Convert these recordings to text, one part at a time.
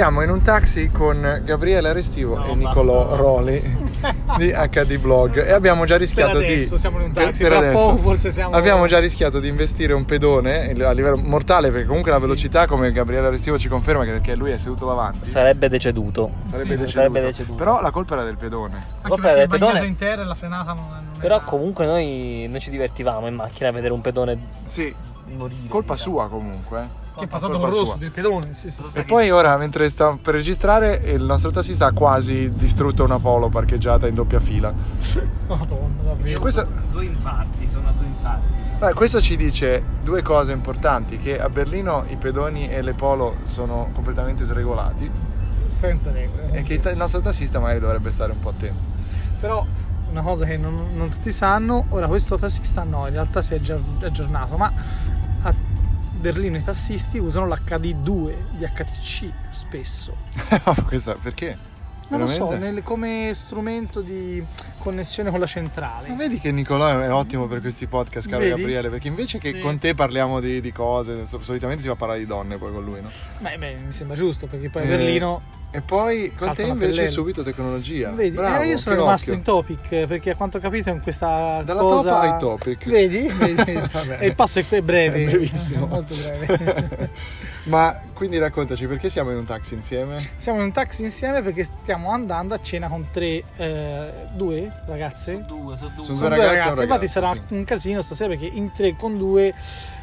Siamo in un taxi con Gabriele Arestivo No, e Nicolò basta. Roli di HD Blog e abbiamo già rischiato Per adesso di siamo in un per- taxi, per tra adesso. poco forse siamo- Abbiamo già rischiato di investire un pedone a livello mortale perché comunque la Sì. velocità come Gabriele Arestivo ci conferma che perché lui è seduto davanti Sarebbe deceduto. sarebbe, sì, deceduto. sarebbe deceduto. Però la colpa era del pedone. Perché il il bagnato pedone- in terra e la frenata non, non Però era- comunque noi, noi ci divertivamo in macchina a vedere un pedone Sì, morire. colpa diciamo. sua comunque. Eh. che è passato con rosso sua. del pedone. Sì, sì. E poi ora, mentre sta per registrare, il nostro tassista ha quasi distrutto una Polo parcheggiata in doppia fila. Madonna, davvero. Questo, Due infarti, sono due infarti. beh, questo ci dice due cose importanti, che a Berlino i pedoni e le Polo sono completamente sregolati Senza regole. e che il nostro tassista magari dovrebbe stare un po' attento. Però una cosa che non, non tutti sanno, ora questo tassista no, in realtà si è già aggiornato, ma a Berlino i tassisti usano l'HD2 di HTC spesso. Questa, perché? Non lo so, Veramente? nel- come strumento di connessione con la centrale. Ma vedi che Nicolò è ottimo per questi podcast, caro Vedi? Gabriele, perché invece che Sì. con te parliamo di, di cose, so- solitamente si va a parlare di donne poi con lui, no? Beh, beh, mi sembra giusto perché poi a Eh, Berlino E poi con te invece pellella. subito tecnologia. Vedi, Bravo, eh, io sono rimasto occhio. in topic perché a quanto ho capito in questa Dalla cosa... top ai topic. Vedi? Vedi? E il passo è breve. È brevissimo. Molto breve. Ma quindi raccontaci perché siamo in un taxi insieme? Siamo in un taxi insieme perché stiamo andando a cena con tre, eh, due ragazze. Due, sono due. Sono Sono due due ragazze ragazze, infatti ragazzo, sarà sì. un casino stasera perché in tre con due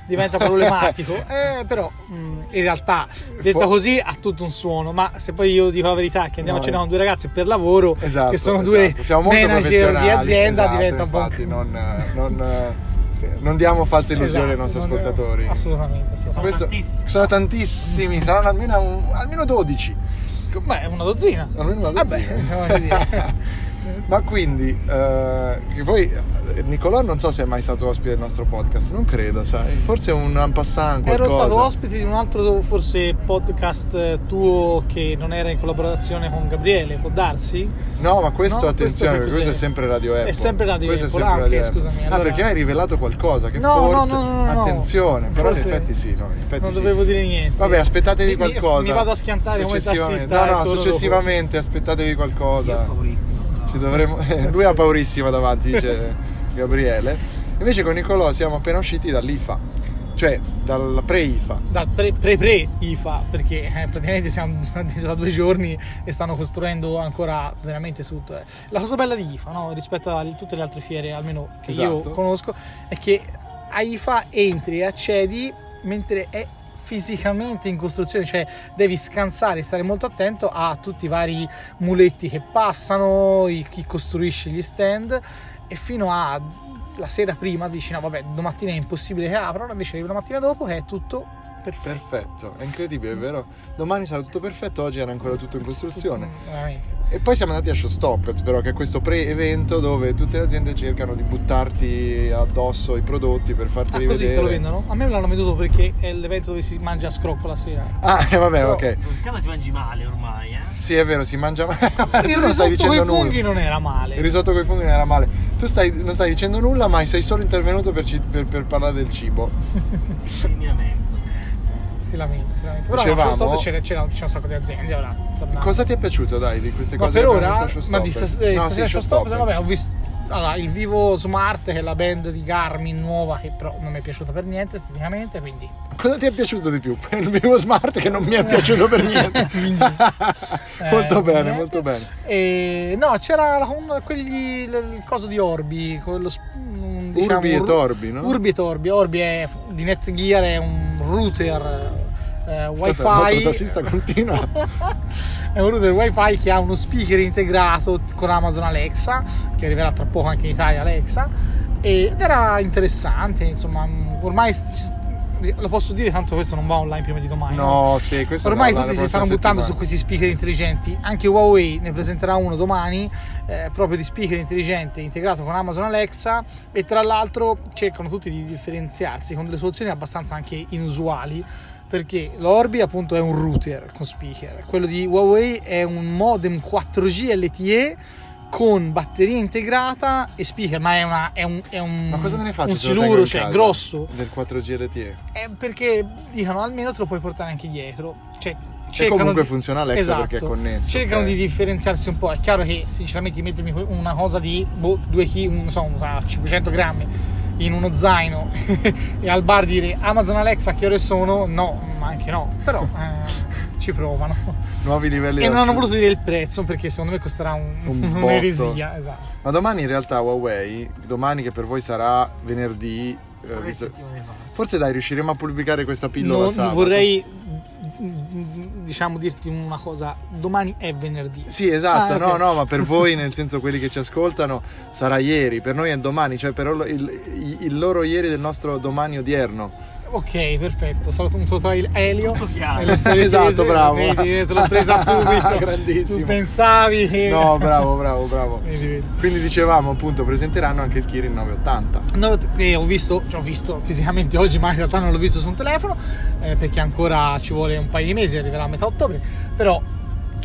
diventa problematico. Eh, però mh, in realtà, detto Fu- così, ha tutto un suono. Ma se poi io dico la verità che andiamo No, a cena eh. con due ragazze per lavoro, Esatto, che sono esatto. due Siamo molto manager di azienda, esatto, diventa un po'. infatti non, non, sì, non diamo false illusioni ai Esatto, nostri ascoltatori. Assolutamente, assolutamente. Questo- tantissimi. sono tantissimi, saranno almeno, un- almeno 12. Beh, è una dozzina. Almeno una Vabbè, dozzina. voglio dire. Ma quindi, eh, che poi Nicolò non so se è mai stato ospite del nostro podcast, non credo, sai, forse un en passant qualcosa. Ero stato ospite di un altro forse podcast tuo che non era in collaborazione con Gabriele, può darsi? No, ma questo No, attenzione, questo questo è sempre Radio Apple. È sempre Radio Questo è Apple, sempre anche, Radio Apple. scusami, Ah, allora- perché hai rivelato qualcosa che No, forse no, no, no, no. attenzione, però Forse in effetti sì, no, in effetti non sì. dovevo dire niente. Vabbè, aspettatevi Mi- qualcosa. Mi vado a schiantare come Successivamente. tassista. No, no, successivamente aspettatevi Io ho qualcosa. paurissimo. Dovremmo... Lui ha paurissima davanti, dice Gabriele. Invece con Nicolò siamo appena usciti dall'IFA, cioè dal pre-IFA. Dal pre- pre-pre IFA, perché eh, praticamente siamo da due giorni e stanno costruendo ancora veramente tutto. eh. La cosa bella di IFA, no, rispetto a tutte le altre fiere, almeno che io Esatto. conosco, è che a IFA entri e accedi mentre è fisicamente in costruzione, cioè devi scansare stare molto attento a tutti i vari muletti che passano, i- chi costruisce gli stand e fino a la sera prima dici no vabbè domattina è impossibile che aprano, invece arrivi la mattina dopo che è tutto perfetto. Perfetto, è incredibile, è vero? Domani sarà tutto perfetto, oggi era ancora tutto in costruzione. Tutto- veramente. E poi siamo andati a Showstoppers, però, che è questo pre-evento dove tutte le aziende cercano di buttarti addosso i prodotti per farti Ah, rivedere. così te lo vendono? A me me l'hanno venduto perché è l'evento dove si mangia a scrocco la sera. Ah, eh, vabbè, Però- ok. In casa si mangi male ormai, eh? Sì, è vero, si mangia male. Il tu risotto con i funghi non era male. Il risotto con i funghi non era male. Tu stai, non stai dicendo nulla, ma sei solo intervenuto per, ci- per- per parlare del cibo. Sì, mi lamento. Si lamenta, si lamenta. Però Dicevamo- no, Showstopper c'era, c'era, c'era un sacco di aziende ora. tornando. Cosa ti è piaciuto, dai, di queste Ma cose per ora, ma di stas- eh, No, stasera sì, Showstoppers. vabbè, ho visto allora, il Vivo Smart, che è la band di Garmin nuova, che però non mi è piaciuta per niente esteticamente, quindi Cosa ti è piaciuto di più? Il mio smart che non mi è piaciuto per niente. molto Eh, bene, niente. molto bene. E, no, c'era la- l- il coso di Orbi, quello, un, diciamo, Urbi e Torbi, no? Urbi e Torbi. Orbi è di Netgear, è un router eh, Aspetta, Il wifi. tassista continua. è un router wifi che ha uno speaker integrato con Amazon Alexa, che arriverà tra poco anche in Italia Alexa. ed era interessante, insomma, mm, ormai lo posso dire, tanto questo non va online prima di domani. No, sì, questo Ormai tutti si stanno buttando su questi speaker intelligenti. Anche Huawei ne presenterà uno domani, eh, proprio di speaker intelligente integrato con Amazon Alexa. E tra l'altro cercano tutti di differenziarsi con delle soluzioni abbastanza anche inusuali. Perché l'Orbi appunto è un router con speaker, quello di Huawei è un modem 4G LTE con batteria integrata e speaker, ma è, una, è un, è un, Ma cosa me ne faccio? un siluro, cioè casa? grosso. Del 4G LTE. Eh, perché dicono almeno te lo puoi portare anche dietro. Cioè, E cercano comunque di- funziona Alexa Esatto. perché è connesso. Cercano ok. di differenziarsi un po'. È chiaro che, sinceramente, mettermi una cosa di boh, 2 kg, non so, sa, 500 grammi in uno zaino e al bar dire Amazon Alexa che ore sono? No, ma anche no. Però eh, ci provano. Nuovi livelli E non hanno voluto dire il prezzo perché secondo me costerà un- Un un'eresia. Esatto. Ma domani in realtà Huawei, domani che per voi sarà venerdì, eh, visto- forse dai riusciremo a pubblicare questa pillola Non sabato. vorrei diciamo dirti una cosa, domani è venerdì. Sì, esatto, Ah, no, ok. no, ma per voi, nel senso quelli che ci ascoltano, sarà ieri, per noi è domani, cioè per il, il- il loro ieri del nostro domani odierno. Ok, perfetto. Saluto un saluto a Elio. Tutto chiaro. Esatto, bravo. Vedi, te l'ho presa subito. Grandissimo. Tu pensavi che... No, bravo, bravo, bravo. Vedi, vedi. Quindi dicevamo appunto presenteranno anche il Kirin 980. No, eh, ho visto, cioè, ho visto fisicamente oggi, ma in realtà non l'ho visto su un telefono, eh, perché ancora ci vuole un paio di mesi, arriverà a metà ottobre, però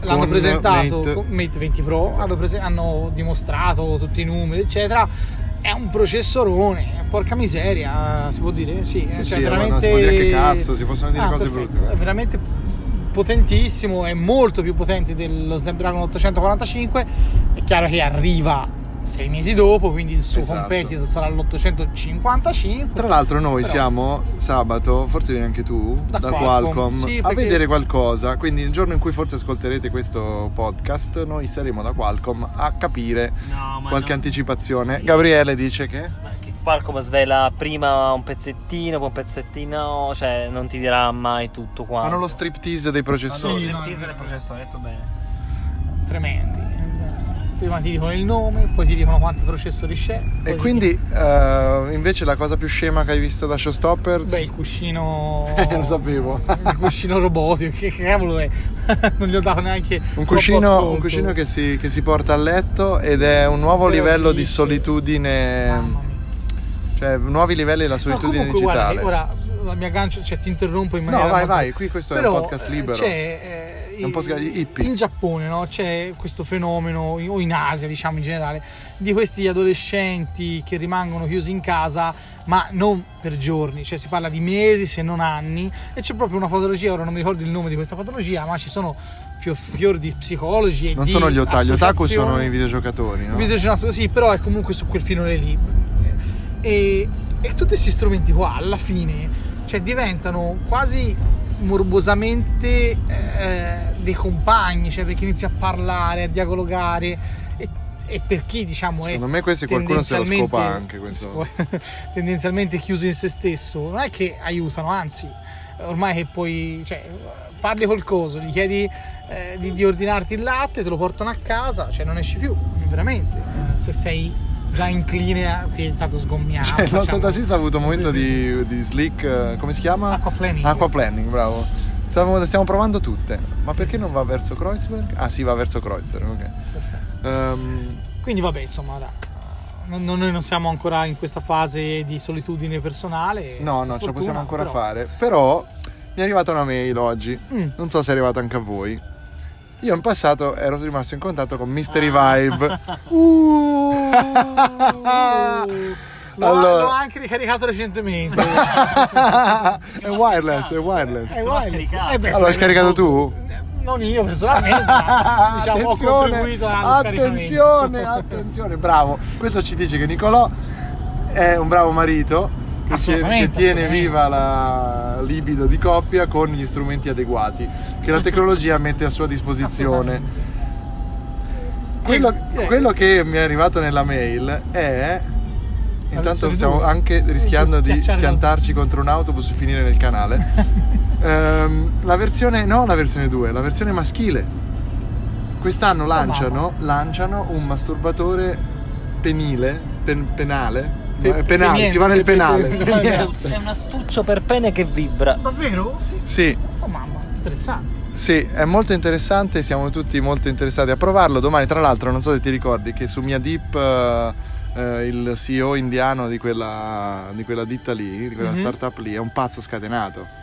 l'hanno Con presentato Mate. con Mate 20 Pro, Esatto. hanno, prese- hanno dimostrato tutti i numeri, eccetera. È un processorone, porca miseria, si può dire? Sì, Sì, cioè, sì, veramente... si può dire che cazzo, si possono dire Ah, cose perfetto. brutte. È veramente potentissimo, è molto più potente dello Snapdragon 845. È chiaro che arriva sei mesi dopo, quindi il suo Esatto. competitor sarà l'855. Tra l'altro noi Però- siamo sabato, forse vieni anche tu, Da da, Qualcomm, Qualcomm, sì, a perché- vedere qualcosa. Quindi il giorno in cui forse ascolterete questo podcast, noi saremo da Qualcomm a capire No, qualche no. anticipazione. Gabriele dice che... Qualcomm svela prima un pezzettino, poi un pezzettino, cioè non ti dirà mai tutto quanto. Fanno lo striptease dei processori. Sì, no, del no. processore, detto bene. Tremendi. Prima ti dicono il nome, poi ti dicono quanti processori c'è. E quindi eh, invece la cosa più scema che hai visto da Showstoppers? Beh, il cuscino. Eh, lo sapevo. il cuscino robotico, che cavolo è? non gli ho dato neanche. Un cuscino, un cuscino che, si, che si porta a letto ed è un nuovo Però livello di solitudine, Mamma mia. cioè nuovi livelli della No, solitudine comunque, guarda, digitale. ora la mia aggancio, cioè ti interrompo in maniera. no, vai, molto- vai, qui questo è Però, un podcast eh, libero. C'è, eh, È un podcast hippie. In Giappone no? c'è questo fenomeno, o in Asia diciamo in generale, di questi adolescenti che rimangono chiusi in casa, ma non per giorni, cioè si parla di mesi se non anni, e c'è proprio una patologia, ora non mi ricordo il nome di questa patologia, ma ci sono fior, fior di psicologi e non sono gli otaku, gli otaku sono i videogiocatori, no? Videogiocatori, sì, però è comunque su quel filone lì. E, e tutti questi strumenti qua, alla fine, cioè diventano quasi morbosamente eh, dei compagni, cioè perché inizi a parlare, a dialogare. E, e per chi diciamo è Secondo me questo qualcuno se lo scopa anche questo. tendenzialmente chiuso in se stesso non è che aiutano anzi ormai che puoi cioè, parli col coso gli chiedi eh, di, di ordinarti il latte te lo portano a casa cioè non esci più veramente se sei già incline che intanto sgommiamo Cioè, il nostro facciamo- tassista ha avuto un momento Sì, sì, di, di slick, eh, come si chiama? Aquaplaning. Aquaplaning, bravo. Stiamo, stiamo provando tutte. Ma perché non va verso Kreuzberg? Ah sì, va verso Kreuzberg, ok. Perfetto. Ehm, quindi vabbè insomma non- noi non siamo ancora in questa fase di solitudine personale no, no, ce la fortuna, possiamo ancora però- fare. Però mi è arrivata una mail oggi. Mm. Non so se è arrivata anche a voi. Io in passato ero rimasto in contatto con Mystery Ah. Vibe. Uh, l'ho, Allora- l'ho anche ricaricato recentemente. è wireless, è wireless. È wireless. scaricato. Eh beh, Allora, l'hai scaricato tu? Non io personalmente, ma diciamo ho contribuito attenzione, attenzione, bravo. Questo ci dice che Nicolò è un bravo marito che, che tiene viva la libido di coppia con gli strumenti adeguati che la tecnologia mette a sua disposizione. Quello, Eh, quello che mi è arrivato nella mail è Intanto stiamo due. anche rischiando di schiantarci contro un autobus e finire nel canale. Ehm, la versione, no la versione 2, la versione maschile. Quest'anno lanciano, lanciano un masturbatore penile, pen- penale, Pe- penale, si va nel penienze, penale. pe- Penienze. È un astuccio per pene che vibra. Davvero? Sì. Sì, Oh mamma, interessante. Sì, è molto interessante, siamo tutti molto interessati a provarlo. Domani, tra l'altro, non so se ti ricordi che su Mia Deep eh, eh, il CEO indiano di quella, di quella ditta lì, di quella Mhm. startup lì, è un pazzo scatenato.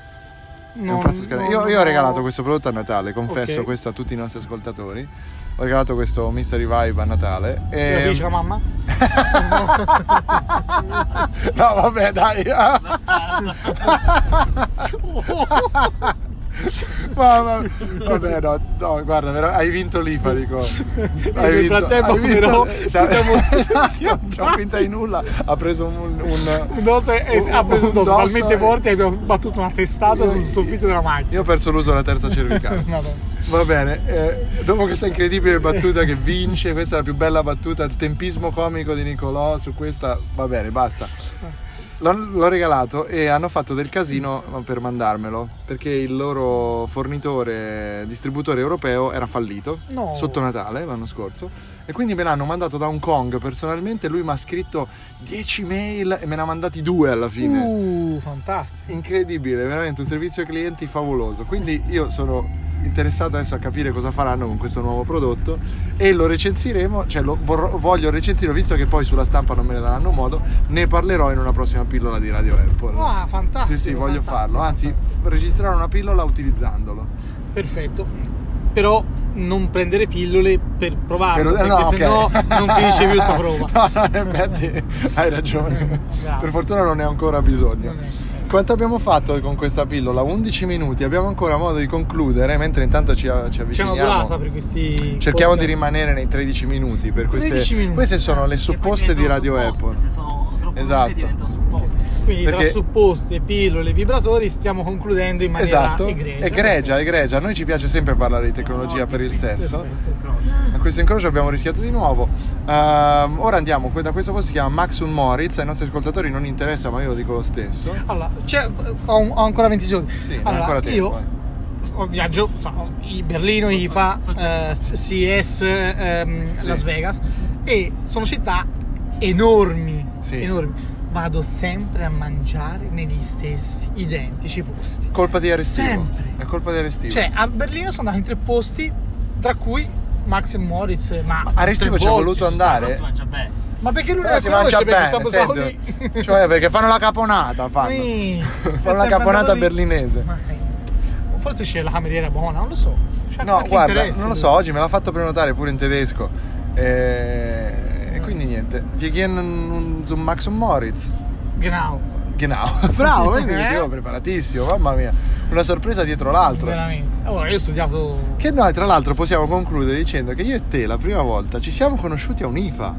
È un pazzo scatenato. non- io, io ho regalato questo prodotto a Natale, confesso Ok. questo a tutti i nostri ascoltatori. Ho regalato questo Mystery Vibe a Natale. Lo E... fece la mamma? no, vabbè, dai. Ma- ma- vabbè, no, no, guarda, però hai vinto l'Ifarico. Hai Nel frattempo, però, Sa- stiamo- esatto, non finta di nulla. Ha preso un. un- Un dosso e- e- un- ha preso un dosso talmente e- forte che abbiamo battuto una testata Io- sul soffitto della macchina. Io ho perso l'uso della terza cervicale. Va bene, eh, dopo questa incredibile battuta che vince, questa è la più bella battuta, il tempismo comico di Nicolò su questa, va bene, basta. L'ho, l'ho regalato e hanno fatto del casino per mandarmelo perché il loro fornitore, distributore europeo era fallito No. sotto Natale l'anno scorso e quindi me l'hanno mandato da Hong Kong personalmente. Lui mi ha scritto 10 mail e me ne ha mandati due alla fine. Uh, fantastico. Incredibile, veramente un servizio ai clienti favoloso. Quindi io sono interessato adesso a capire cosa faranno con questo nuovo prodotto e lo recensiremo, cioè lo vorrò- voglio recensirlo visto che poi sulla stampa non me ne daranno modo, ne parlerò in una prossima pillola di Radio Apple. Ah, fantastico. sì, sì, voglio farlo, anzi registrare una pillola utilizzandolo. Perfetto. Però non prendere pillole per provarlo, Per- perché no, sennò non finisce più sta prova. No, no, in effetti hai ragione. Per fortuna non ne ho ancora bisogno. Quanto abbiamo fatto con questa pillola? 11 minuti, abbiamo ancora modo di concludere, mentre intanto ci, ci C'è una avviciniamo. durata per questi. Cerchiamo di podcast. rimanere nei 13 minuti per queste, 13 minuti. queste sono le supposte di Radio Apple. Se sono troppo Esatto. supposte. Quindi Perché- tra supposte, pillole, vibratori stiamo concludendo in maniera Esatto, egregia. egregia, egregia. A noi ci piace sempre parlare di tecnologia per il sesso. Perfetto. A questo incrocio abbiamo rischiato di nuovo. Ehm, ora andiamo, da questo posto si chiama Maxum Moritz, ai nostri ascoltatori non interessa, ma io lo dico lo stesso. Allora, c'è- ho, ho ancora 20 secondi. Sì, allora, ancora tempo. io eh. ho viaggio, in Berlino, IFA, eh, CES, ehm, Sì. Las Vegas e sono città enormi, Sì. enormi. Vado sempre a mangiare negli stessi identici posti. Colpa di Arestivo. Sempre. È colpa di Arestivo. Cioè, a Berlino sono andato in tre posti, tra cui Max e Moritz. Ma, Ma Arestivo tre ci ha voluto andare. Però si mangia bene. Ma perché lui non Però la si conosce mangia bene, lì. Cioè, perché fanno la caponata, fanno. Fanno la caponata lì. berlinese. Forse c'è la cameriera buona, non lo so. Cioè, No, guarda, non lo so, oggi me l'ha fatto prenotare pure in tedesco. E, e quindi niente. Wir gehen zum Max und Moritz. Genau. Genau. Bravo, vedi, Eh? io preparatissimo, mamma mia. Una sorpresa dietro l'altra. Veramente. Allora, io ho studiato. Che noi tra l'altro possiamo concludere dicendo che io e te la prima volta ci siamo conosciuti a un'IFA.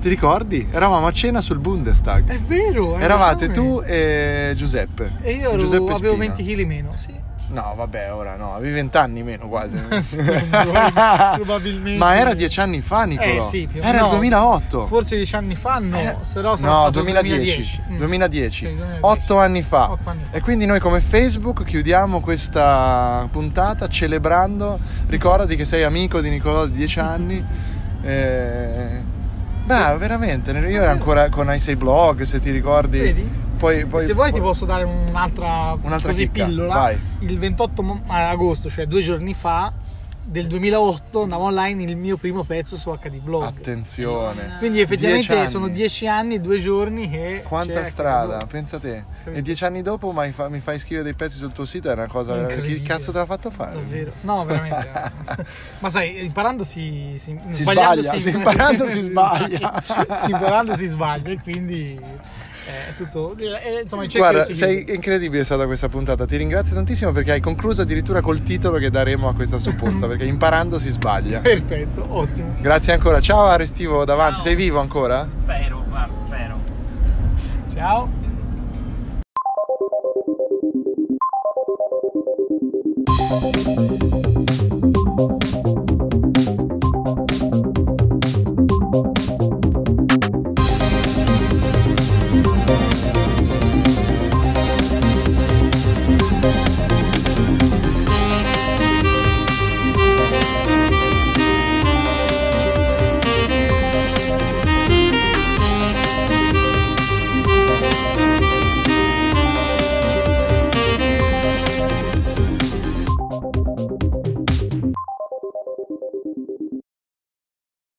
Ti ricordi? Eravamo a cena sul Bundestag. È vero, hai Eravate ragione. tu e Giuseppe. E io ero- Giuseppe avevo Spina. 20 kg meno, sì. No, vabbè, ora no, avevi 20 anni meno quasi. Probabilmente. Ma era 10 anni fa, Nicolò. Eh sì, più o Era il 2008. Forse 10 anni fa no, Eh, se no no, stato 2010. Mm. 2010. Sì, 2010. 8 anni fa. Otto anni fa. E quindi noi come Facebook chiudiamo questa puntata celebrando. Ricordati che sei amico di Nicolò di 10 anni. Eh, Beh, veramente, io ero ancora con i6 blog, se ti ricordi. Vedi? Poi, poi, Se vuoi poi- ti posso dare un'altra, Un'altra così chicca, pillola. vai. Il 28 mo- agosto, cioè due giorni fa, del 2008, andavo online il mio primo pezzo su HD Blog. Attenzione. Quindi Dieci effettivamente anni. sono dieci anni e due giorni che... Quanta strada, pensa te. E dieci anni dopo mi, fa- mi fai scrivere dei pezzi sul tuo sito, è una cosa. Chi cazzo te l'ha fatto fare? Davvero? No, veramente. Ma sai, imparando si... Si, Si sbaglia, sì, imparando si sbaglia. imparando si sbaglia e quindi è tutto... eh, insomma, il cerchio Guarda, si sei incredibile stata questa puntata. Ti ringrazio tantissimo perché hai concluso addirittura col titolo che daremo a questa supposta. perché imparando si sbaglia. Perfetto, ottimo. Grazie ancora. Ciao Arestivo davanti, Ciao. sei vivo ancora? Spero, guarda, spero. Ciao.